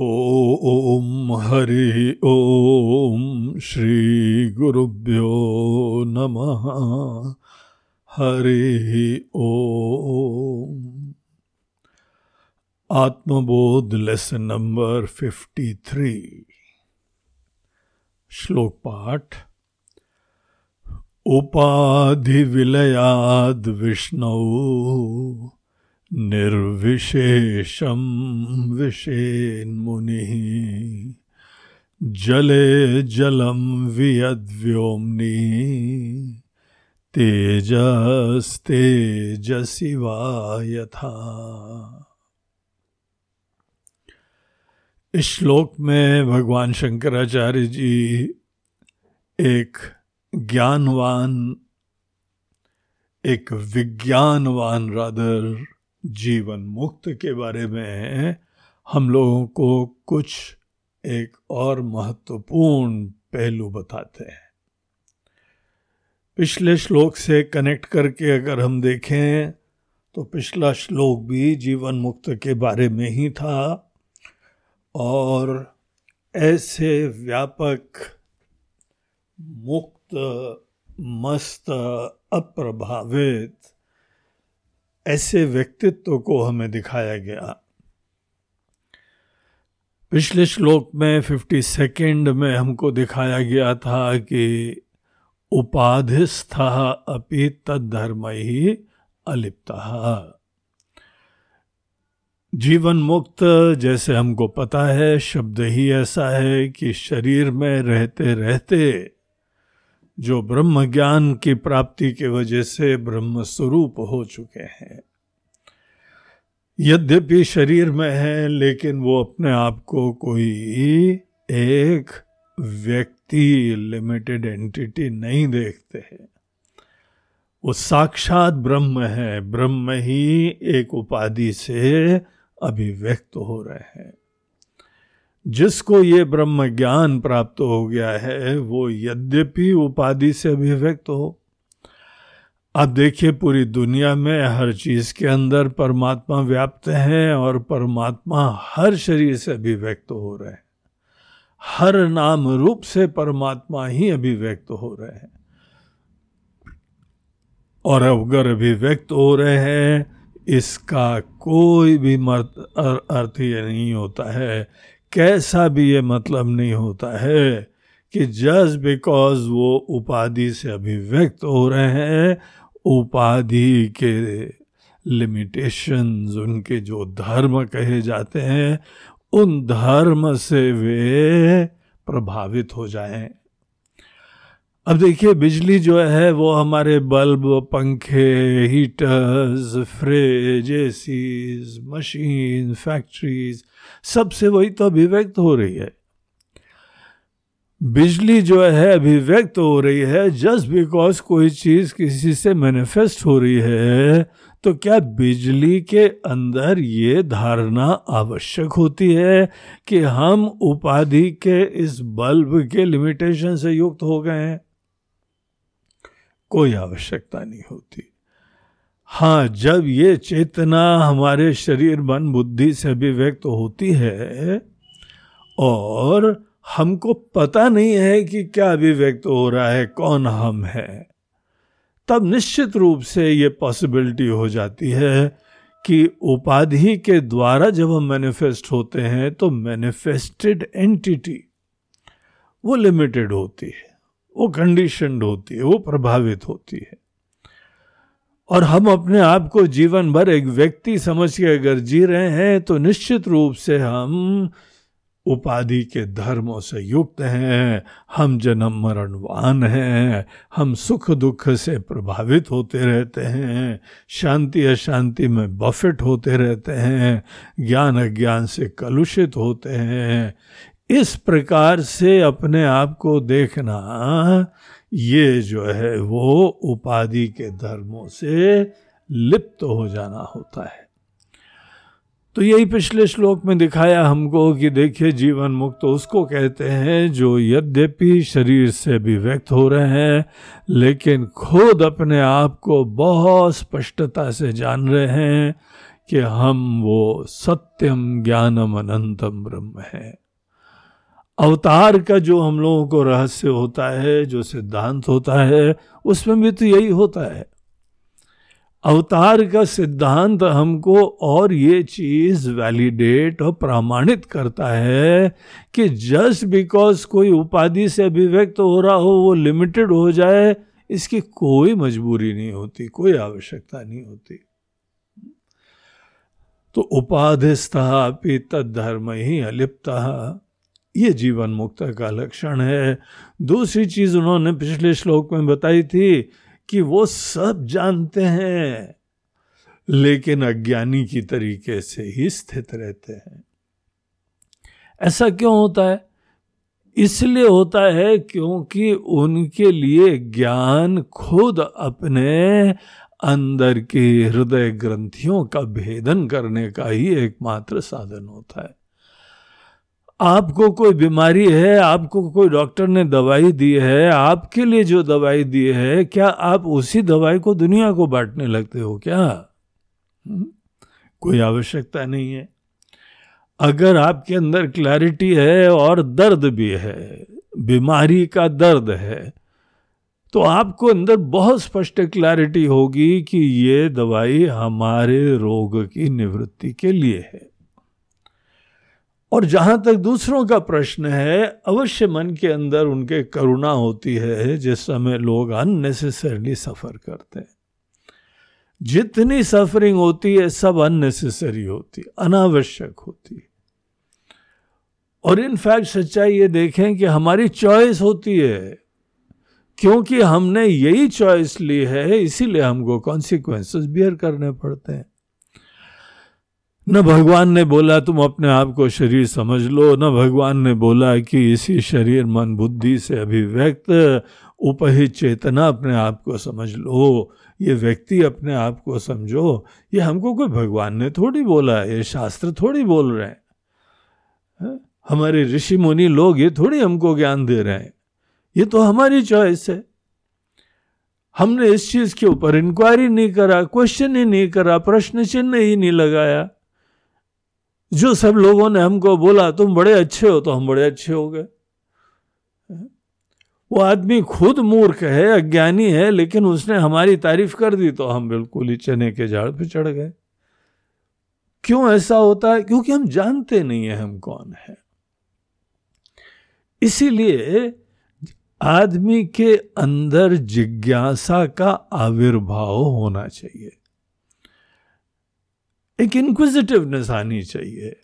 ॐ हरि ॐ श्रीगुरुभ्यो नमः। हरिः ॐ। आत्मबोध लेसन नंबर 53 श्लोक पाठ। उपाधि विलयाद विष्णु। निर्विशेषं विषेन्मुनिः जले जलं वियद्व्योम्नि तेजस्तेजसि वा यथा। इस श्लोक में भगवान शंकराचार्य जी एक ज्ञानवान, एक विज्ञानवान रादर जीवन मुक्त के बारे में हम लोगों को कुछ एक और महत्वपूर्ण पहलू बताते हैं। पिछले श्लोक से कनेक्ट करके अगर हम देखें तो पिछला श्लोक भी जीवन मुक्त के बारे में ही था और ऐसे व्यापक, मुक्त, मस्त, अप्रभावित ऐसे व्यक्तित्व को हमें दिखाया गया। पिछले श्लोक में फिफ्टी सेकेंड में हमको दिखाया गया था कि उपाधिस्थ अपि तद्धर्म ही अलिप्त। जीवन मुक्त जैसे हमको पता है, शब्द ही ऐसा है कि शरीर में रहते रहते जो ब्रह्म ज्ञान की प्राप्ति के वजह से ब्रह्म स्वरूप हो चुके हैं। यद्यपि शरीर में है, लेकिन वो अपने आप को कोई एक व्यक्ति लिमिटेड एंटिटी नहीं देखते हैं। वो साक्षात ब्रह्म है, ब्रह्म ही एक उपाधि से अभिव्यक्त हो रहे हैं। जिसको ये ब्रह्म ज्ञान प्राप्त हो गया है, वो यद्यपि उपाधि से अभिव्यक्त हो। अब देखिए, पूरी दुनिया में हर चीज़ के अंदर परमात्मा व्याप्त है और परमात्मा हर शरीर से अभिव्यक्त हो रहे हैं। हर नाम रूप से परमात्मा ही अभिव्यक्त हो रहे हैं। और अगर अभिव्यक्त हो रहे हैं, इसका कोई भी अर्थ ये नहीं होता है कैसा भी ये मतलब नहीं होता है कि जस्ट बिकॉज़ वो उपाधि से अभिव्यक्त हो रहे हैं, उपाधि के लिमिटेशंस उनके जो धर्म कहे जाते हैं, उन धर्म से वे प्रभावित हो जाएँ। अब देखिए, बिजली जो है वो हमारे बल्ब, पंखे heaters fridge ACs machine factories सबसे वही तो अभिव्यक्त हो रही है। बिजली जो है अभिव्यक्त हो रही है जस्ट बिकॉज़ कोई चीज़ किसी से मैनिफेस्ट हो रही है तो क्या बिजली के अंदर ये धारणा आवश्यक होती है कि हम उपाधि के इस बल्ब के लिमिटेशन से युक्त हो गए हैं? कोई आवश्यकता नहीं होती। हाँ जब ये चेतना हमारे शरीर, मन, बुद्धि से अभिव्यक्त होती है और हमको पता नहीं है कि क्या अभिव्यक्त हो रहा है, कौन हम है, तब निश्चित रूप से ये पॉसिबिलिटी हो जाती है कि उपाधि के द्वारा जब हम मैनिफेस्ट होते हैं तो मैनिफेस्टेड एंटिटी वो लिमिटेड होती है, वो कंडीशनड होती है, वो प्रभावित होती है। और हम अपने आप को जीवन भर एक व्यक्ति समझ के अगर जी रहे हैं तो निश्चित रूप से हम उपाधि के धर्मों से युक्त हैं। हम जन्म मरणवान हैं। हम सुख दुख से प्रभावित होते रहते हैं। शांति अशांति में बफेट होते रहते हैं। ज्ञान अज्ञान से कलुषित होते हैं। इस प्रकार से अपने आप को देखना ये जो है वो उपाधि के धर्मों से लिप्त हो जाना होता है। तो यही पिछले श्लोक में दिखाया हमको कि देखिए जीवन मुक्त तो उसको कहते हैं जो यद्यपि शरीर से भी व्यक्त हो रहे हैं, लेकिन खुद अपने आप को बहुत स्पष्टता से जान रहे हैं कि हम वो सत्यम ज्ञानम अनंतम ब्रह्म है। अवतार का जो हम लोगों को रहस्य होता है, जो सिद्धांत होता है, उसमें भी तो यही होता है। अवतार का सिद्धांत हमको और ये चीज़ वैलिडेट और प्रमाणित करता है कि जस्ट बिकॉज़ कोई उपाधि से अभिव्यक्त हो रहा हो, वो लिमिटेड हो जाए, इसकी कोई मजबूरी नहीं होती, कोई आवश्यकता नहीं होती। तो उपाधिस्था तद धर्म ही अलिप्त। ये जीवन मुक्त का लक्षण है। दूसरी चीज़ उन्होंने पिछले श्लोक में बताई थी कि वो सब जानते हैं, लेकिन अज्ञानी की तरीके से ही स्थित रहते हैं। ऐसा क्यों होता है? इसलिए होता है क्योंकि उनके लिए ज्ञान खुद अपने अंदर के हृदय ग्रंथियों का भेदन करने का ही एकमात्र साधन होता है। आपको कोई बीमारी है, आपको कोई डॉक्टर ने दवाई दी है, आपके लिए जो दवाई दी है, क्या आप उसी दवाई को दुनिया को बांटने लगते हो क्या? हम्म? कोई आवश्यकता नहीं है। अगर आपके अंदर क्लैरिटी है और दर्द भी है, बीमारी का दर्द है तो आपको अंदर बहुत स्पष्ट क्लैरिटी होगी कि ये दवाई हमारे रोग की निवृत्ति के लिए है। और जहाँ तक दूसरों का प्रश्न है, अवश्य मन के अंदर उनके करुणा होती है, जिस समय लोग अननेसेसरली सफ़र करते हैं। जितनी सफरिंग होती है, सब अननेसेसरी होती है, अनावश्यक होती है। और इनफैक्ट सच्चाई ये देखें कि हमारी चॉइस होती है, क्योंकि हमने यही चॉइस ली है, इसीलिए हमको कॉन्सिक्वेंसेस बियर करने पड़ते हैं। न भगवान ने बोला, तुम अपने आप को शरीर समझ लो। न भगवान ने बोला कि इसी शरीर, मन, बुद्धि से अभिव्यक्त उपहित चेतना अपने आप को समझ लो। ये व्यक्ति अपने आप को समझो। ये हमको कोई भगवान ने थोड़ी बोला ये शास्त्र थोड़ी बोल रहे हैं। हमारे ऋषि मुनि लोग ये थोड़ी हमको ज्ञान दे रहे हैं। ये तो हमारी चॉइस है। हमने इस चीज़ के ऊपर इंक्वायरी नहीं करा क्वेश्चन ही नहीं करा, प्रश्न चिन्ह ही नहीं लगाया। जो सब लोगों ने हमको बोला, तुम बड़े अच्छे हो तो हम बड़े अच्छे हो गए। वो आदमी खुद मूर्ख है, अज्ञानी है, लेकिन उसने हमारी तारीफ़ कर दी तो हम बिल्कुल ही चने के झाड़ पे चढ़ गए। क्यों ऐसा होता है? क्योंकि हम जानते नहीं है हम कौन है। इसीलिए आदमी के अंदर जिज्ञासा का आविर्भाव होना चाहिए। एक इंक्विजिटिवनेस आनी चाहिए।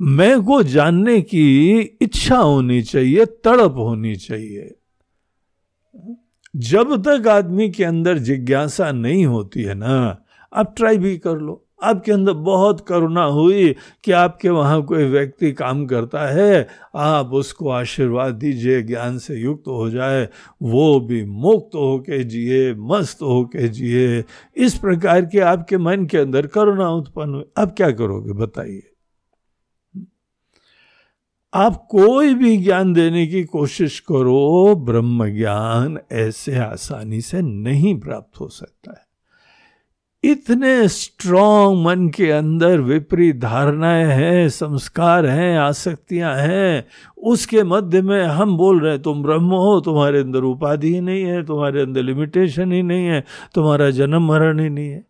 मैं को जानने की इच्छा होनी चाहिए, तड़प होनी चाहिए। जब तक आदमी के अंदर जिज्ञासा नहीं होती है ना, आप ट्राई भी कर लो। आपके अंदर बहुत करुणा हुई कि आपके वहाँ कोई व्यक्ति काम करता है। आप उसको आशीर्वाद दीजिए, ज्ञान से युक्त हो जाए। वो भी मुक्त होके जिए, मस्त होके जिए। इस प्रकार के आपके मन के अंदर करुणा उत्पन्न हुई। आप क्या करोगे, बताइए। आप कोई भी ज्ञान देने की कोशिश करो, ब्रह्म ज्ञान ऐसे आसानी से नहीं प्राप्त हो सकता है। इतने स्ट्रॉन्ग मन के अंदर विपरीत धारणाएँ हैं, संस्कार हैं, आसक्तियाँ हैं, उसके मध्य में हम बोल रहे हैं, तुम ब्रह्म हो, तुम्हारे अंदर उपाधि ही नहीं है, तुम्हारे अंदर लिमिटेशन ही नहीं है, तुम्हारा जन्म मरण ही नहीं है।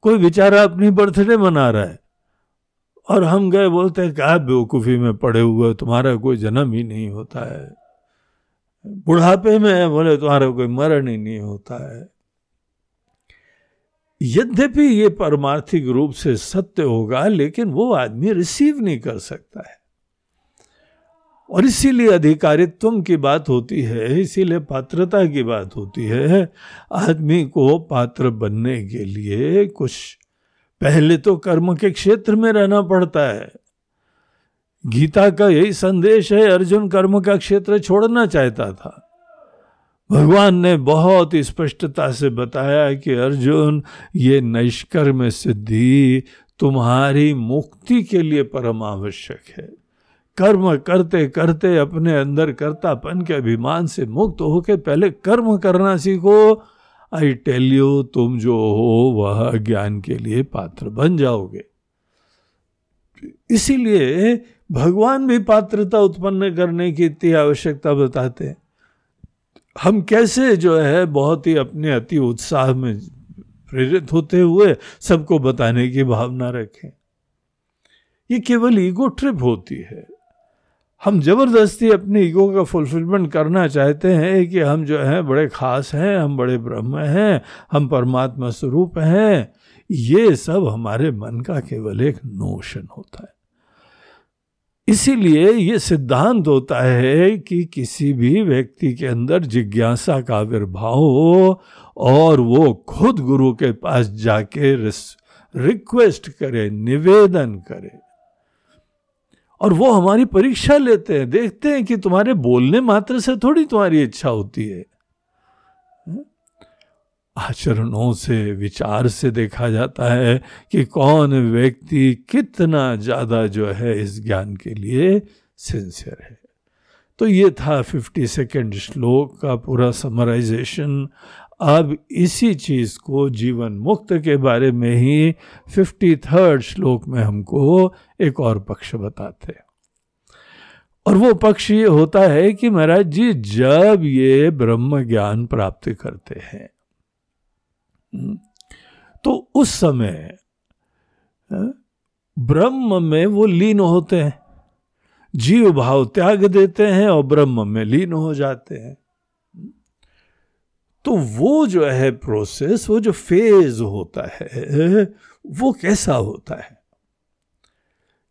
कोई बेचारा अपनी बर्थडे मना रहा है और हम गए बोलते हैं क्या बेवकूफ़ी में पड़े हुए तुम्हारा कोई जन्म ही नहीं होता है। बुढ़ापे में बोले, तुम्हारा कोई मरण ही नहीं होता है। यद्यपि ये परमार्थिक रूप से सत्य होगा, लेकिन वो आदमी रिसीव नहीं कर सकता है। और इसीलिए अधिकारित्व की बात होती है, इसीलिए पात्रता की बात होती है, आदमी को पात्र बनने के लिए कुछ पहले तो कर्म के क्षेत्र में रहना पड़ता है। गीता का यही संदेश है, अर्जुन कर्म का क्षेत्र छोड़ना चाहता था। भगवान ने बहुत स्पष्टता से बताया कि अर्जुन, ये नैष्कर्म सिद्धि तुम्हारी मुक्ति के लिए परम आवश्यक है। कर्म करते करते अपने अंदर कर्तापन के अभिमान से मुक्त होकर पहले कर्म करना सीखो। आई टेल यू तुम जो हो, वह ज्ञान के लिए पात्र बन जाओगे। इसीलिए भगवान भी पात्रता उत्पन्न करने की इतनी आवश्यकता बताते हैं। हम कैसे जो है बहुत ही अपने अति उत्साह में प्रेरित होते हुए सबको बताने की भावना रखें। ये केवल ईगो ट्रिप होती है। हम ज़बरदस्ती अपने ईगो का फुलफिलमेंट करना चाहते हैं कि हम जो है बड़े खास हैं, हम बड़े ब्रह्म हैं, हम परमात्मा स्वरूप हैं। ये सब हमारे मन का केवल एक नोशन होता है। इसीलिए ये सिद्धांत होता है कि किसी भी व्यक्ति के अंदर जिज्ञासा का आविर्भाव हो और वो खुद गुरु के पास जाके रिक्वेस्ट करे, निवेदन करे। और वो हमारी परीक्षा लेते हैं, देखते हैं कि तुम्हारे बोलने मात्र से थोड़ी तुम्हारी इच्छा होती है। आचरणों से, विचार से देखा जाता है कि कौन व्यक्ति कितना ज़्यादा जो है इस ज्ञान के लिए सिंसियर है। तो ये था फिफ्टी सेकेंड श्लोक का पूरा समराइजेशन अब इसी चीज़ को जीवन मुक्त के बारे में ही फिफ्टी थर्ड श्लोक में हमको एक और पक्ष बताते और वो पक्ष ये होता है कि महाराज जी, जब ये ब्रह्म ज्ञान प्राप्त करते हैं तो उस समय ब्रह्म में वो लीन होते हैं। जीव भाव त्याग देते हैं और ब्रह्म में लीन हो जाते हैं। तो वो जो है प्रोसेस वो जो फ़ेज़ होता है, वो कैसा होता है?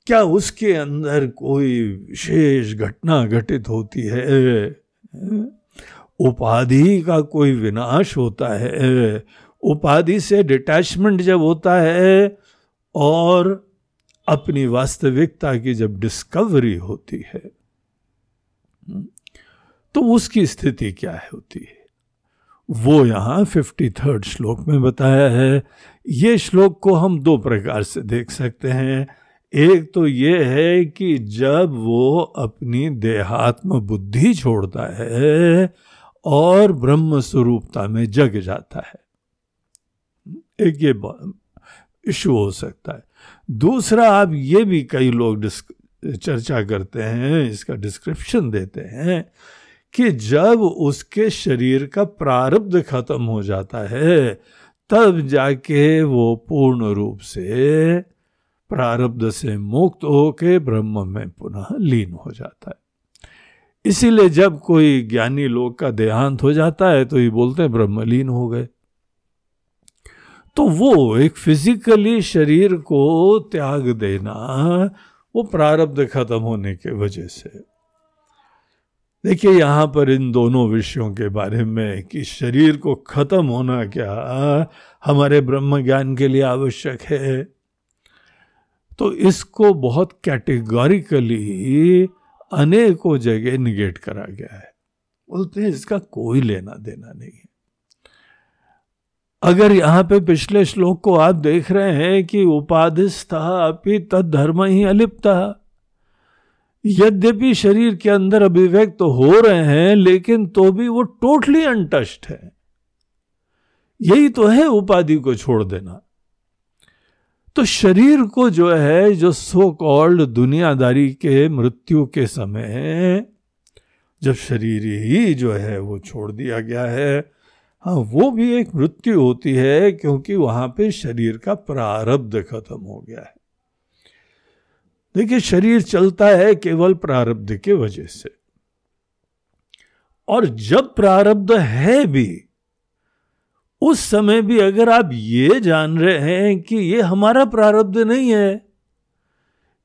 क्या उसके अंदर कोई विशेष घटना घटित होती है? उपाधि का कोई विनाश होता है? उपाधि से डिटैचमेंट जब होता है और अपनी वास्तविकता की जब डिस्कवरी होती है तो उसकी स्थिति क्या होती है? वो यहाँ फिफ्टी थर्ड श्लोक में बताया है। ये श्लोक को हम दो प्रकार से देख सकते हैं। एक तो ये है कि जब वो अपनी देहात्म बुद्धि छोड़ता है और ब्रह्म स्वरूपता में जग जाता है एक ये इशू हो सकता है। दूसरा, आप ये भी कई लोग चर्चा करते हैं, इसका डिस्क्रिप्शन देते हैं कि जब उसके शरीर का प्रारब्ध खत्म हो जाता है, तब जाके वो पूर्ण रूप से प्रारब्ध से मुक्त होके ब्रह्म में पुनः लीन हो जाता है। इसीलिए जब कोई ज्ञानी लोग का देहांत हो जाता है तो ये बोलते हैं ब्रह्म लीन हो गए। तो वो एक फिजिकली शरीर को त्याग देना, वो प्रारब्ध खत्म होने के वजह से। देखिए, यहाँ पर इन दोनों विषयों के बारे में कि शरीर को खत्म होना क्या हमारे ब्रह्म ज्ञान के लिए आवश्यक है तो इसको बहुत कैटेगोरिकली अनेकों जगह निगेट करा गया है। बोलते हैं, इसका कोई लेना देना नहीं है। अगर यहाँ पे पिछले श्लोक को आप देख रहे हैं कि उपाधिस्था अपि तद धर्म ही अलिप्त। यद्यपि शरीर के अंदर अभिव्यक्त तो हो रहे हैं, लेकिन तो भी वो टोटली अनटस्ट है। यही तो है उपाधि को छोड़ देना। तो शरीर को जो है, जो सो कॉल्ड दुनियादारी के मृत्यु के समय, जब शरीर ही जो है वो छोड़ दिया गया है हाँ वो भी एक मृत्यु होती है क्योंकि वहाँ पे शरीर का प्रारब्ध खत्म हो गया है। देखिए, शरीर चलता है केवल प्रारब्ध के वजह से। और जब प्रारब्ध है भी, उस समय भी अगर आप ये जान रहे हैं कि ये हमारा प्रारब्ध नहीं है,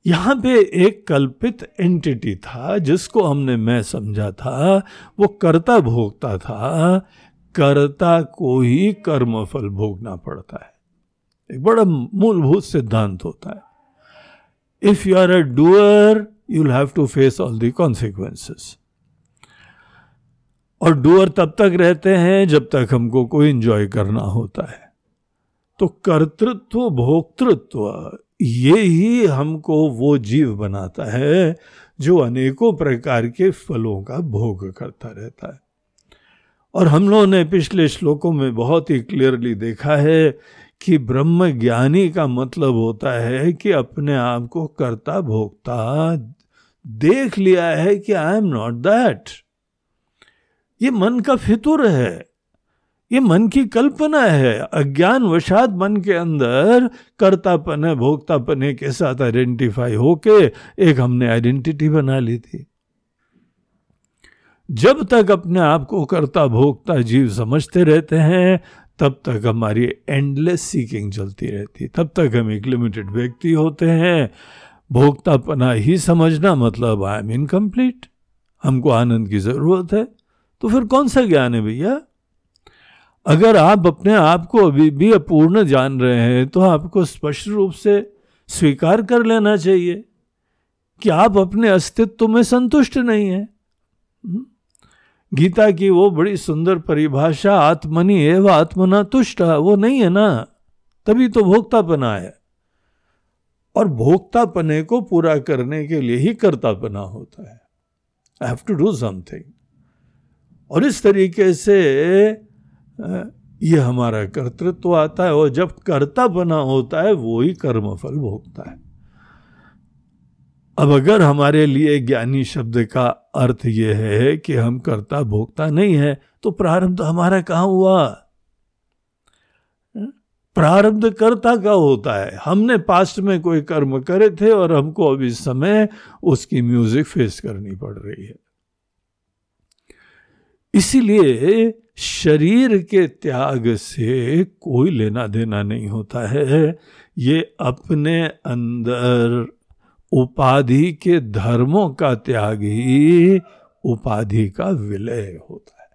यहाँ पे एक कल्पित एंटिटी था जिसको हमने मैं समझा था, वो कर्ता भोगता था कर्ता को ही कर्म फल भोगना पड़ता है। एक बड़ा मूलभूत सिद्धांत होता है। If you are a doer you have to face all the consequences और डूअर तब तक रहते हैं जब तक हमको कोई इंजॉय करना होता है। तो कर्तृत्व, भोक्तृत्व, ये ही हमको वो जीव बनाता है जो अनेकों प्रकार के फलों का भोग करता रहता है। और हम लोगों ने पिछले श्लोकों में बहुत ही क्लियरली देखा है कि ब्रह्म ज्ञानी का मतलब होता है कि अपने आप को कर्ता भोक्ता देख लिया है कि आई एम नॉट दैट ये मन का फितुर है। ये मन की कल्पना है। अज्ञान वशात मन के अंदर कर्तापन भोक्तापने के साथ आइडेंटिफाई होके एक हमने आइडेंटिटी बना ली थी। जब तक अपने आप को कर्ता भोक्ता जीव समझते रहते हैं, तब तक हमारी एंडलेस सीकिंग चलती रहती है। तब तक हम एक लिमिटेड व्यक्ति होते हैं। भोक्तापना ही समझना मतलब आई एम इनकम्प्लीट हमको आनंद की ज़रूरत है। तो फिर कौन सा ज्ञान है भैया? अगर आप अपने आप को अभी भी अपूर्ण जान रहे हैं तो आपको स्पष्ट रूप से स्वीकार कर लेना चाहिए कि आप अपने अस्तित्व में संतुष्ट नहीं है। हम्म? गीता की वो बड़ी सुंदर परिभाषा, आत्मनि एवं आत्मना तुष्ट, वो नहीं है ना? तभी तो भोक्तापना है। और भोक्तापने को पूरा करने के लिए ही कर्तापना होता है। I have to do something और इस तरीके से ये हमारा कर्तृत्व आता है और जब कर्ता बना होता है, वो ही कर्मफल भोगता है। अब अगर हमारे लिए ज्ञानी शब्द का अर्थ यह है कि हम कर्ता भोक्ता नहीं है तो प्रारब्ध हमारा कहाँ हुआ? प्रारब्ध कर्ता का होता है। हमने पास्ट में कोई कर्म करे थे और हमको अब इस समय उसकी म्यूज़िक फेस करनी पड़ रही है। इसीलिए शरीर के त्याग से कोई लेना देना नहीं होता है। ये अपने अंदर उपाधि के धर्मों का त्याग ही उपाधि का विलय होता है।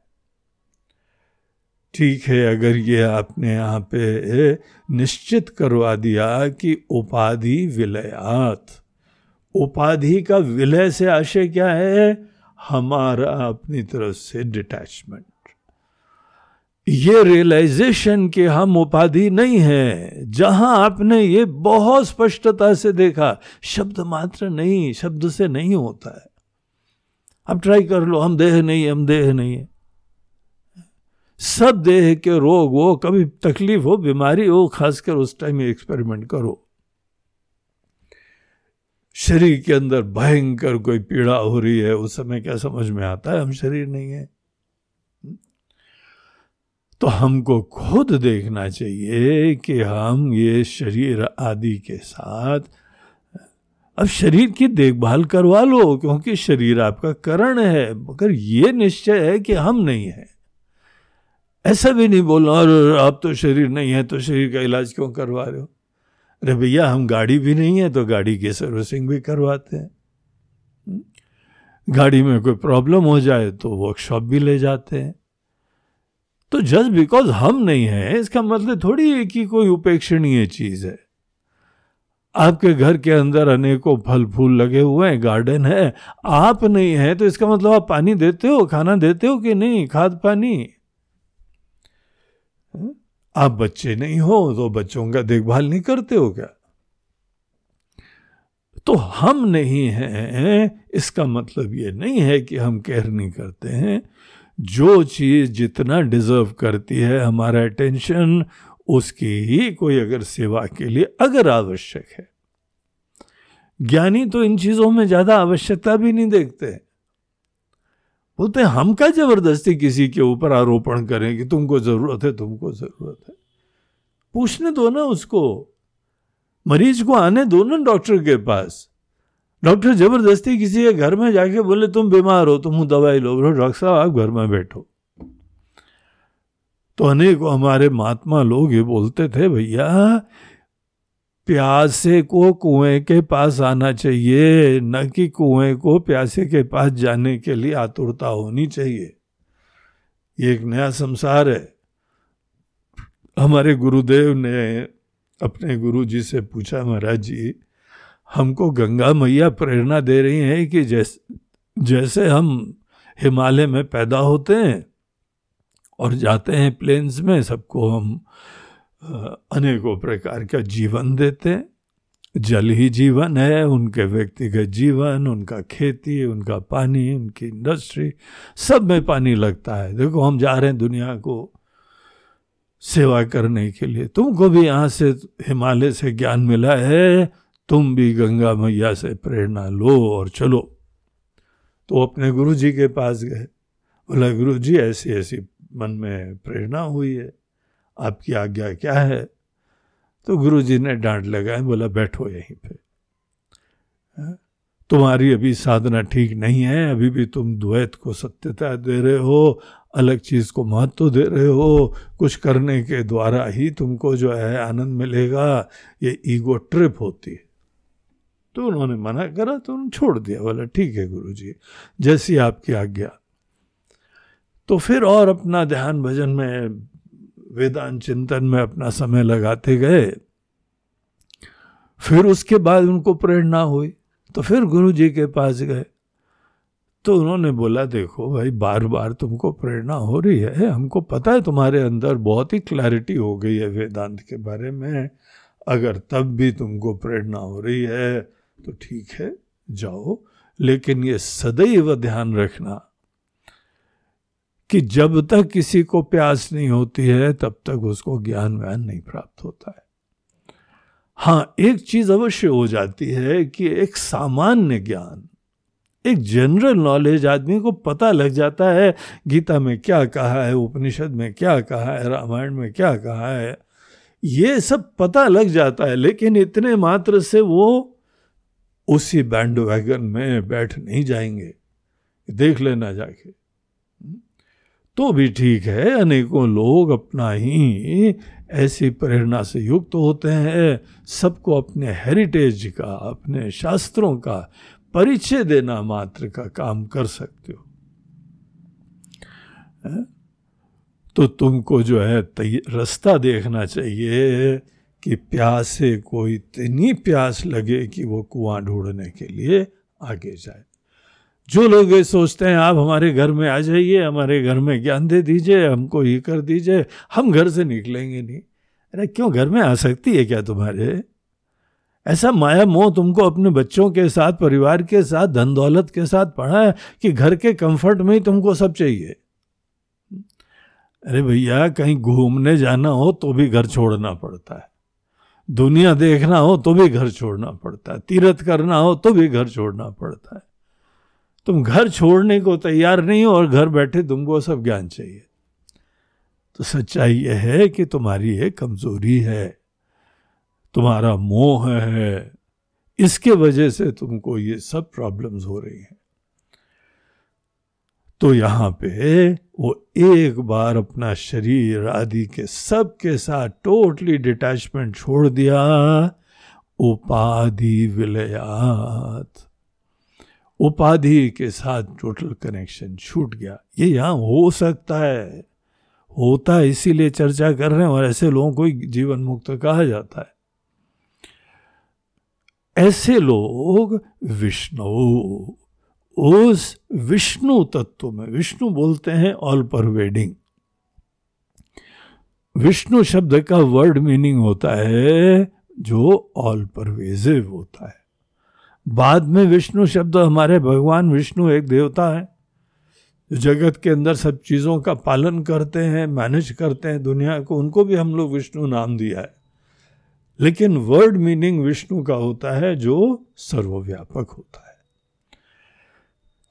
ठीक है, अगर ये आपने यहाँ पे निश्चित करवा दिया कि उपाधि विलयात, उपाधि का विलय से आशय क्या है? हमारा अपनी तरफ़ से डिटैचमेंट ये रियलाइजेशन के हम उपाधि नहीं है। जहाँ आपने ये बहुत स्पष्टता से देखा, शब्द मात्र नहीं, शब्द से नहीं होता है। अब ट्राई कर लो, हम देह नहीं हम देह नहीं है। सब देह के रोग हो कभी तकलीफ़ हो, बीमारी हो, खासकर उस टाइम एक्सपेरिमेंट करो। शरीर के अंदर भयंकर कोई पीड़ा हो रही है, उस समय क्या समझ में आता है, हम शरीर नहीं है। तो हमको खुद देखना चाहिए कि हम ये शरीर आदि के साथ, अब शरीर की देखभाल करवा लो, क्योंकि शरीर आपका करण है, मगर ये निश्चय है कि हम नहीं है। ऐसा भी नहीं बोलना और आप तो शरीर नहीं है तो शरीर का इलाज क्यों करवा रहे हो? अरे भैया, हम गाड़ी भी नहीं है तो गाड़ी की सर्विसिंग भी करवाते हैं। गाड़ी में कोई प्रॉब्लम हो जाए तो वर्कशॉप भी ले जाते हैं। तो जस्ट बिकॉज़ हम नहीं है, इसका मतलब थोड़ी है कि कोई उपेक्षणीय चीज़ है। आपके घर के अंदर अनेकों फल फूल लगे हुए हैं गार्डन है, आप नहीं है तो इसका मतलब आप पानी देते हो, खाना देते हो कि नहीं? खाद पानी। आप बच्चे नहीं हो तो बच्चों का देखभाल नहीं करते हो क्या? तो हम नहीं हैं, इसका मतलब ये नहीं है कि हम केयर नहीं करते हैं। जो चीज़ जितना डिजर्व करती है हमारा अटेंशन उसकी ही कोई अगर सेवा के लिए अगर आवश्यक है। ज्ञानी तो इन चीज़ों में ज़्यादा आवश्यकता भी नहीं देखते। बोलते हम क्या ज़बरदस्ती किसी के ऊपर आरोपण करें कि तुमको ज़रूरत है, तुमको ज़रूरत है? पूछने दो ना उसको। मरीज़ को आने दो ना डॉक्टर के पास। डॉक्टर ज़बरदस्ती किसी के घर में जाके बोले, तुम बीमार हो, तुम दवाई लो, बोलो, डॉक्टर साहब, आप घर में बैठो। तो अनेक हमारे महात्मा लोग ये बोलते थे, भैया, प्यासे को कुएँ के पास आना चाहिए, न कि कुएँ को प्यासे के पास जाने के लिए आतुरता होनी चाहिए। ये एक नया संसार है। हमारे गुरुदेव ने अपने गुरु जी से पूछा, महाराज जी हमको गंगा मैया प्रेरणा दे रही हैं कि जैसे जैसे हम हिमालय में पैदा होते हैं और जाते हैं प्लेन्स में, सबको हम अनेकों प्रकार का जीवन देते हैं। जल ही जीवन है, उनके व्यक्तिगत जीवन, उनका खेती, उनका पानी, उनकी इंडस्ट्री सब में पानी लगता है। देखो, हम जा रहे हैं दुनिया को सेवा करने के लिए। तुमको भी यहाँ से हिमालय से ज्ञान मिला है तुम भी गंगा मैया से प्रेरणा लो और चलो। तो अपने गुरु जी के पास गए। बोला गुरु जी ऐसी ऐसी मन में प्रेरणा हुई है। आपकी आज्ञा क्या है? तो गुरु जी ने डांट लगाए बोला, बैठो यहीं पे। हाँ? तुम्हारी अभी साधना ठीक नहीं है, अभी भी तुम द्वैत को सत्यता दे रहे हो, अलग चीज़ को महत्व दे रहे हो। कुछ करने के द्वारा ही तुमको जो है आनंद मिलेगा। ये ईगो ट्रिप होती है। तो उन्होंने मना करा तो उन्होंने छोड़ दिया। बोला, ठीक है गुरु जी जैसी आपकी आज्ञा। तो फिर और अपना ध्यान भजन में, वेदांत चिंतन में अपना समय लगाते गए। फिर उसके बाद उनको प्रेरणा हुई तो फिर गुरु जी के पास गए। तो उन्होंने बोला, देखो भाई बार बार तुमको प्रेरणा हो रही है। हमको पता है तुम्हारे अंदर बहुत ही क्लैरिटी हो गई है वेदांत के बारे में। अगर तब भी तुमको प्रेरणा हो रही है तो ठीक है, जाओ। लेकिन ये सदैव ध्यान रखना कि जब तक किसी को प्यास नहीं होती है, तब तक उसको ज्ञान व्यान नहीं प्राप्त होता है। हाँ एक चीज़ अवश्य हो जाती है कि एक सामान्य ज्ञान, एक जनरल नॉलेज आदमी को पता लग जाता है, गीता में क्या कहा है, उपनिषद में क्या कहा है, रामायण में क्या कहा है, ये सब पता लग जाता है, लेकिन इतने मात्र से वो उसी बैंड वैगन में बैठ नहीं जाएँगे। देख लेना जाके। तो भी ठीक है, अनेकों लोग अपना ही ऐसी प्रेरणा से युक्त होते हैं। सबको अपने हेरिटेज का, अपने शास्त्रों का परिचय देना मात्र का काम कर सकते हो। तो तुमको जो है रास्ता देखना चाहिए। कि प्यासे को इतनी प्यास लगे कि वो कुआँ ढूँढने के लिए आगे जाए। जो लोग ये सोचते हैं, आप हमारे घर में आ जाइए, हमारे घर में ज्ञान दे दीजिए, हमको ये कर दीजिए, हम घर से निकलेंगे नहीं। अरे क्यों, घर में आ सकती है क्या तुम्हारे? ऐसा माया मोह तुमको अपने बच्चों के साथ, परिवार के साथ धन दौलत के साथ पढ़ा है कि घर के कंफर्ट में ही तुमको सब चाहिए? अरे भैया, कहीं घूमने जाना हो तो भी घर छोड़ना पड़ता है। दुनिया देखना हो तो भी घर छोड़ना पड़ता है। तीर्थ करना हो तो भी घर छोड़ना पड़ता है। तुम घर छोड़ने को तैयार नहीं हो और घर बैठे तुमको सब ज्ञान चाहिए। तो सच्चाई यह है कि तुम्हारी एक कमज़ोरी है, तुम्हारा मोह है, इसके वजह से तुमको ये सब प्रॉब्लम्स हो रही हैं। तो यहाँ पे वो एक बार अपना शरीर आदि के सब के साथ टोटली डिटैचमेंट छोड़ दिया। उपाधि विलयात। उपाधि के साथ टोटल कनेक्शन छूट गया। ये यहाँ हो सकता है। होता है, इसीलिए चर्चा कर रहे हैं और ऐसे लोगों को जीवन मुक्त कहा जाता है। ऐसे लोग विष्णु उस विष्णु तत्व में, विष्णु बोलते हैं ऑल परवेडिंग विष्णु शब्द का वर्ड मीनिंग होता है जो ऑल परवेजिव होता है। बाद में विष्णु शब्द, हमारे भगवान विष्णु एक देवता है जगत के अंदर सब चीज़ों का पालन करते हैं मैनेज करते हैं, दुनिया को, उनको भी हम लोग विष्णु नाम दिया है। लेकिन वर्ड मीनिंग विष्णु का होता है जो सर्वव्यापक होता है।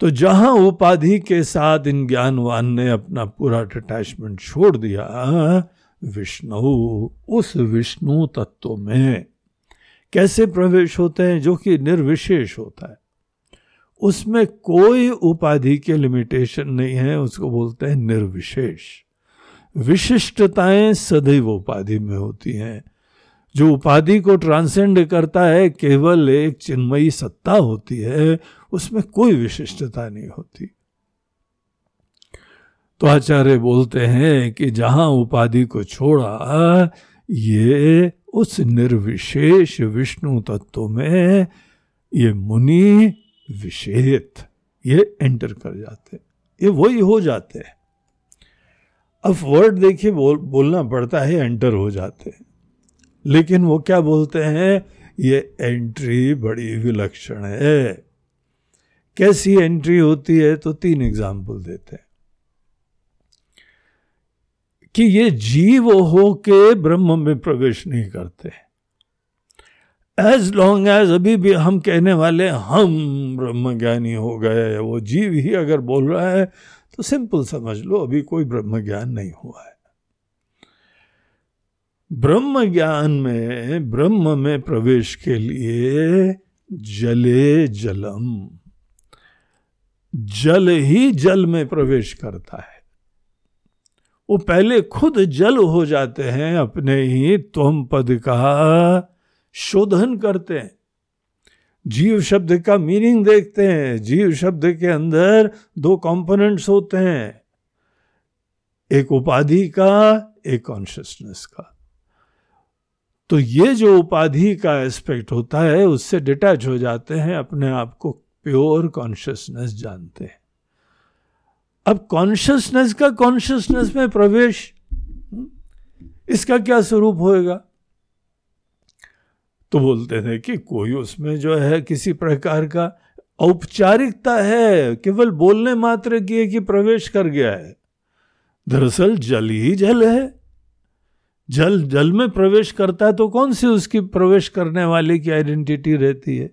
तो जहाँ उपाधि के साथ इन ज्ञानवान ने अपना पूरा अटैचमेंट छोड़ दिया, विष्णु, उस विष्णु तत्व में कैसे प्रवेश होते हैं जो कि निर्विशेष होता है? उसमें कोई उपाधि के लिमिटेशन नहीं है, उसको बोलते हैं निर्विशेष। विशिष्टताएँ सदैव उपाधि में होती हैं। जो उपाधि को ट्रांसेंड करता है केवल एक चिन्मयी सत्ता होती है उसमें कोई विशिष्टता नहीं होती। तो आचार्य बोलते हैं कि जहाँ उपाधि को छोड़ा ये उस निर्विशेष विष्णु तत्व में ये मुनि विषेत ये एंटर कर जाते ये वही हो जाते हैं। अब वर्ड देखिए बोल, बोलना पड़ता है एंटर हो जाते हैं। लेकिन वो क्या बोलते हैं? ये एंट्री बड़ी विलक्षण है। कैसी एंट्री होती है? तो तीन एग्ज़ाम्पल देते हैं। कि ये जीव हो के ब्रह्म में प्रवेश नहीं करते। एज लॉन्ग एज अभी भी हम कहने वाले हम ब्रह्म ज्ञानी हो गए वो जीव ही अगर बोल रहा है तो सिंपल समझ लो, अभी कोई ब्रह्म ज्ञान नहीं हुआ है। ब्रह्म ज्ञान में, ब्रह्म में प्रवेश के लिए जले जलम। जल ही जल में प्रवेश करता है। वो पहले खुद जल हो जाते हैं, अपने ही त्वम पद का शोधन करते हैं। जीव शब्द का मीनिंग देखते हैं। जीव शब्द के अंदर दो कंपोनेंट्स होते हैं। एक उपाधि का, एक कॉन्शियसनेस का। तो ये जो उपाधि का एस्पेक्ट होता है, उससे डिटैच हो जाते हैं, अपने आप को प्योर कॉन्शियसनेस जानते हैं। अब कॉन्शियसनेस का कॉन्शियसनेस में प्रवेश इसका क्या स्वरूप होएगा? तो बोलते थे कि कोई उसमें जो है, किसी प्रकार का औपचारिकता है, केवल बोलने मात्र की है कि प्रवेश कर गया है। दरअसल जल ही जल है। जल जल में प्रवेश करता है तो कौन सी उसकी प्रवेश करने वाले की आइडेंटिटी रहती है?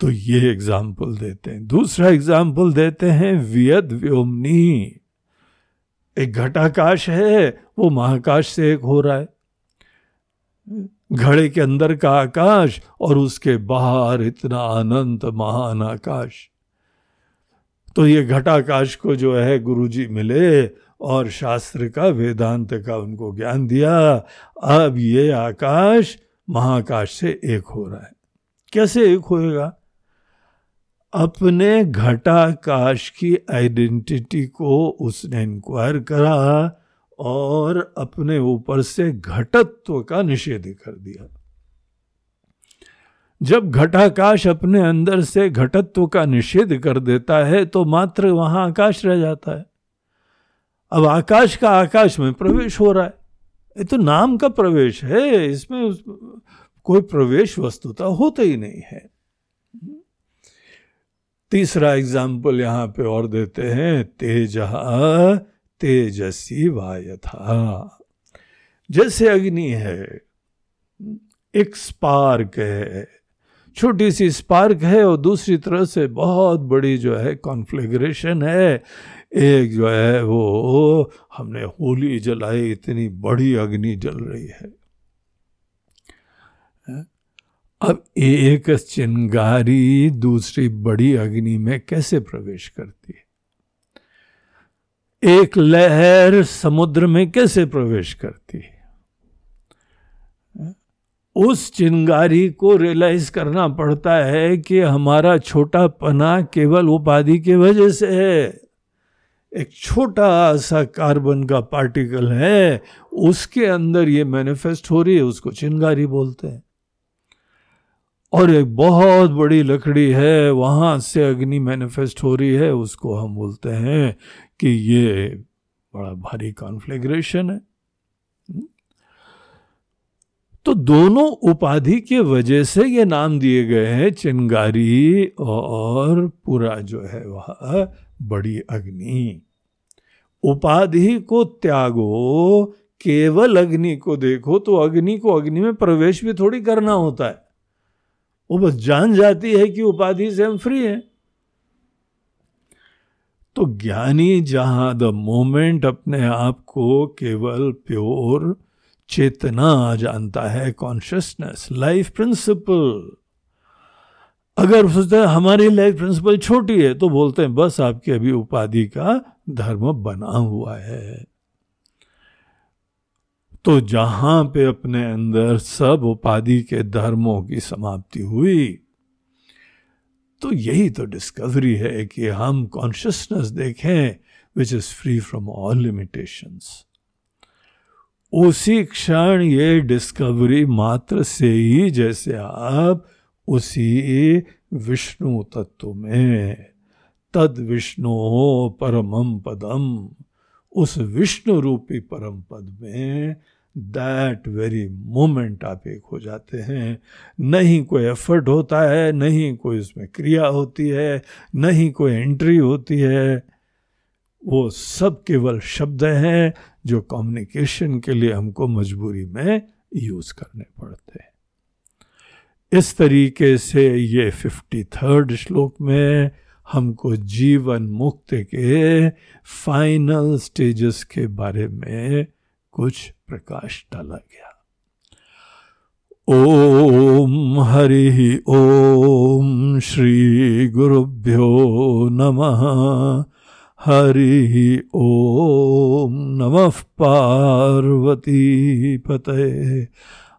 तो ये एग्ज़ाम्पल देते हैं। दूसरा एग्ज़ाम्पल देते हैं, वियद व्योमनी। एक घटाकाश है, वो महाकाश से एक हो रहा है। घड़े के अंदर का आकाश और उसके बाहर इतना अनंत, महान आकाश। तो ये घटाकाश को जो है गुरुजी मिले और शास्त्र का वेदांत का उनको ज्ञान दिया। अब ये आकाश महाकाश से एक हो रहा है। कैसे एक होएगा? अपने घटाकाश की आइडेंटिटी को उसने इंक्वायर करा और अपने ऊपर से घटत्व का निषेध कर दिया। जब घटाकाश अपने अंदर से घटत्व का निषेध कर देता है तो मात्र वहाँ आकाश रह जाता है। अब आकाश का आकाश में प्रवेश हो रहा है। ये तो नाम का प्रवेश है, इसमें कोई प्रवेश वस्तुता होता ही नहीं है। तीसरा एग्ज़ाम्पल यहाँ पे और देते हैं, तेज तेजसी वायथा। जैसे अग्नि है, एक स्पार्क है, छोटी सी स्पार्क है और दूसरी तरह से बहुत बड़ी जो है कॉन्फ्लिग्रेशन है। एक जो है वो हमने होली जलाई, इतनी बड़ी अग्नि जल रही है। अब एक चिंगारी दूसरी बड़ी अग्नि में कैसे प्रवेश करती है? एक लहर समुद्र में कैसे प्रवेश करती है? उस चिंगारी को रियलाइज़ करना पड़ता है कि हमारा छोटा पना केवल उपाधि की वजह से है। एक छोटा सा कार्बन का पार्टिकल है, उसके अंदर ये मैनिफेस्ट हो रही है, उसको चिंगारी बोलते हैं और एक बहुत बड़ी लकड़ी है, वहाँ से अग्नि मैनिफेस्ट हो रही है, उसको हम बोलते हैं कि ये बड़ा भारी कॉन्फ्लेग्रेशन है हम्म? तो दोनों उपाधि के वजह से ये नाम दिए गए हैं, चिंगारी और पूरा जो है वह बड़ी अग्नि। उपाधि को त्यागो, केवल अग्नि को देखो तो अग्नि को अग्नि में प्रवेश भी थोड़ी करना होता है। वो बस जान जाती है कि उपाधि से हम फ्री हैं। तो ज्ञानी जहाँ द मोमेंट अपने आप को केवल प्योर चेतना जानता है कॉन्शियसनेस लाइफ प्रिंसिपल अगर सोचते हैं हमारी लाइफ प्रिंसिपल छोटी है तो बोलते हैं, बस आपकी अभी उपाधि का धर्म बना हुआ है। तो जहाँ पे अपने अंदर सब उपाधि के धर्मों की समाप्ति हुई तो यही तो डिस्कवरी है कि हम कॉन्शियसनेस देखें which is free from all limitations उसी क्षण ये डिस्कवरी मात्र से ही जैसे आप उसी विष्णु तत्व में। तद विष्णु परमम पदम। उस विष्णु रूपी परम पद में दैट वेरी मोमेंट आप एक हो जाते हैं। नहीं कोई एफर्ट होता है, नहीं कोई उसमें क्रिया होती है, नहीं कोई एंट्री होती है। वो सब केवल शब्द हैं जो कम्युनिकेशन के लिए हमको मजबूरी में यूज़ करने पड़ते हैं। इस तरीके से ये फिफ्टी थर्ड श्लोक में हमको जीवन मुक्त के फाइनल स्टेजेस के बारे में कुछ प्रकाश डाला गया। ओम हरि ओम श्री गुरुभ्यो नमः। हरि ओम नमः पार्वती पते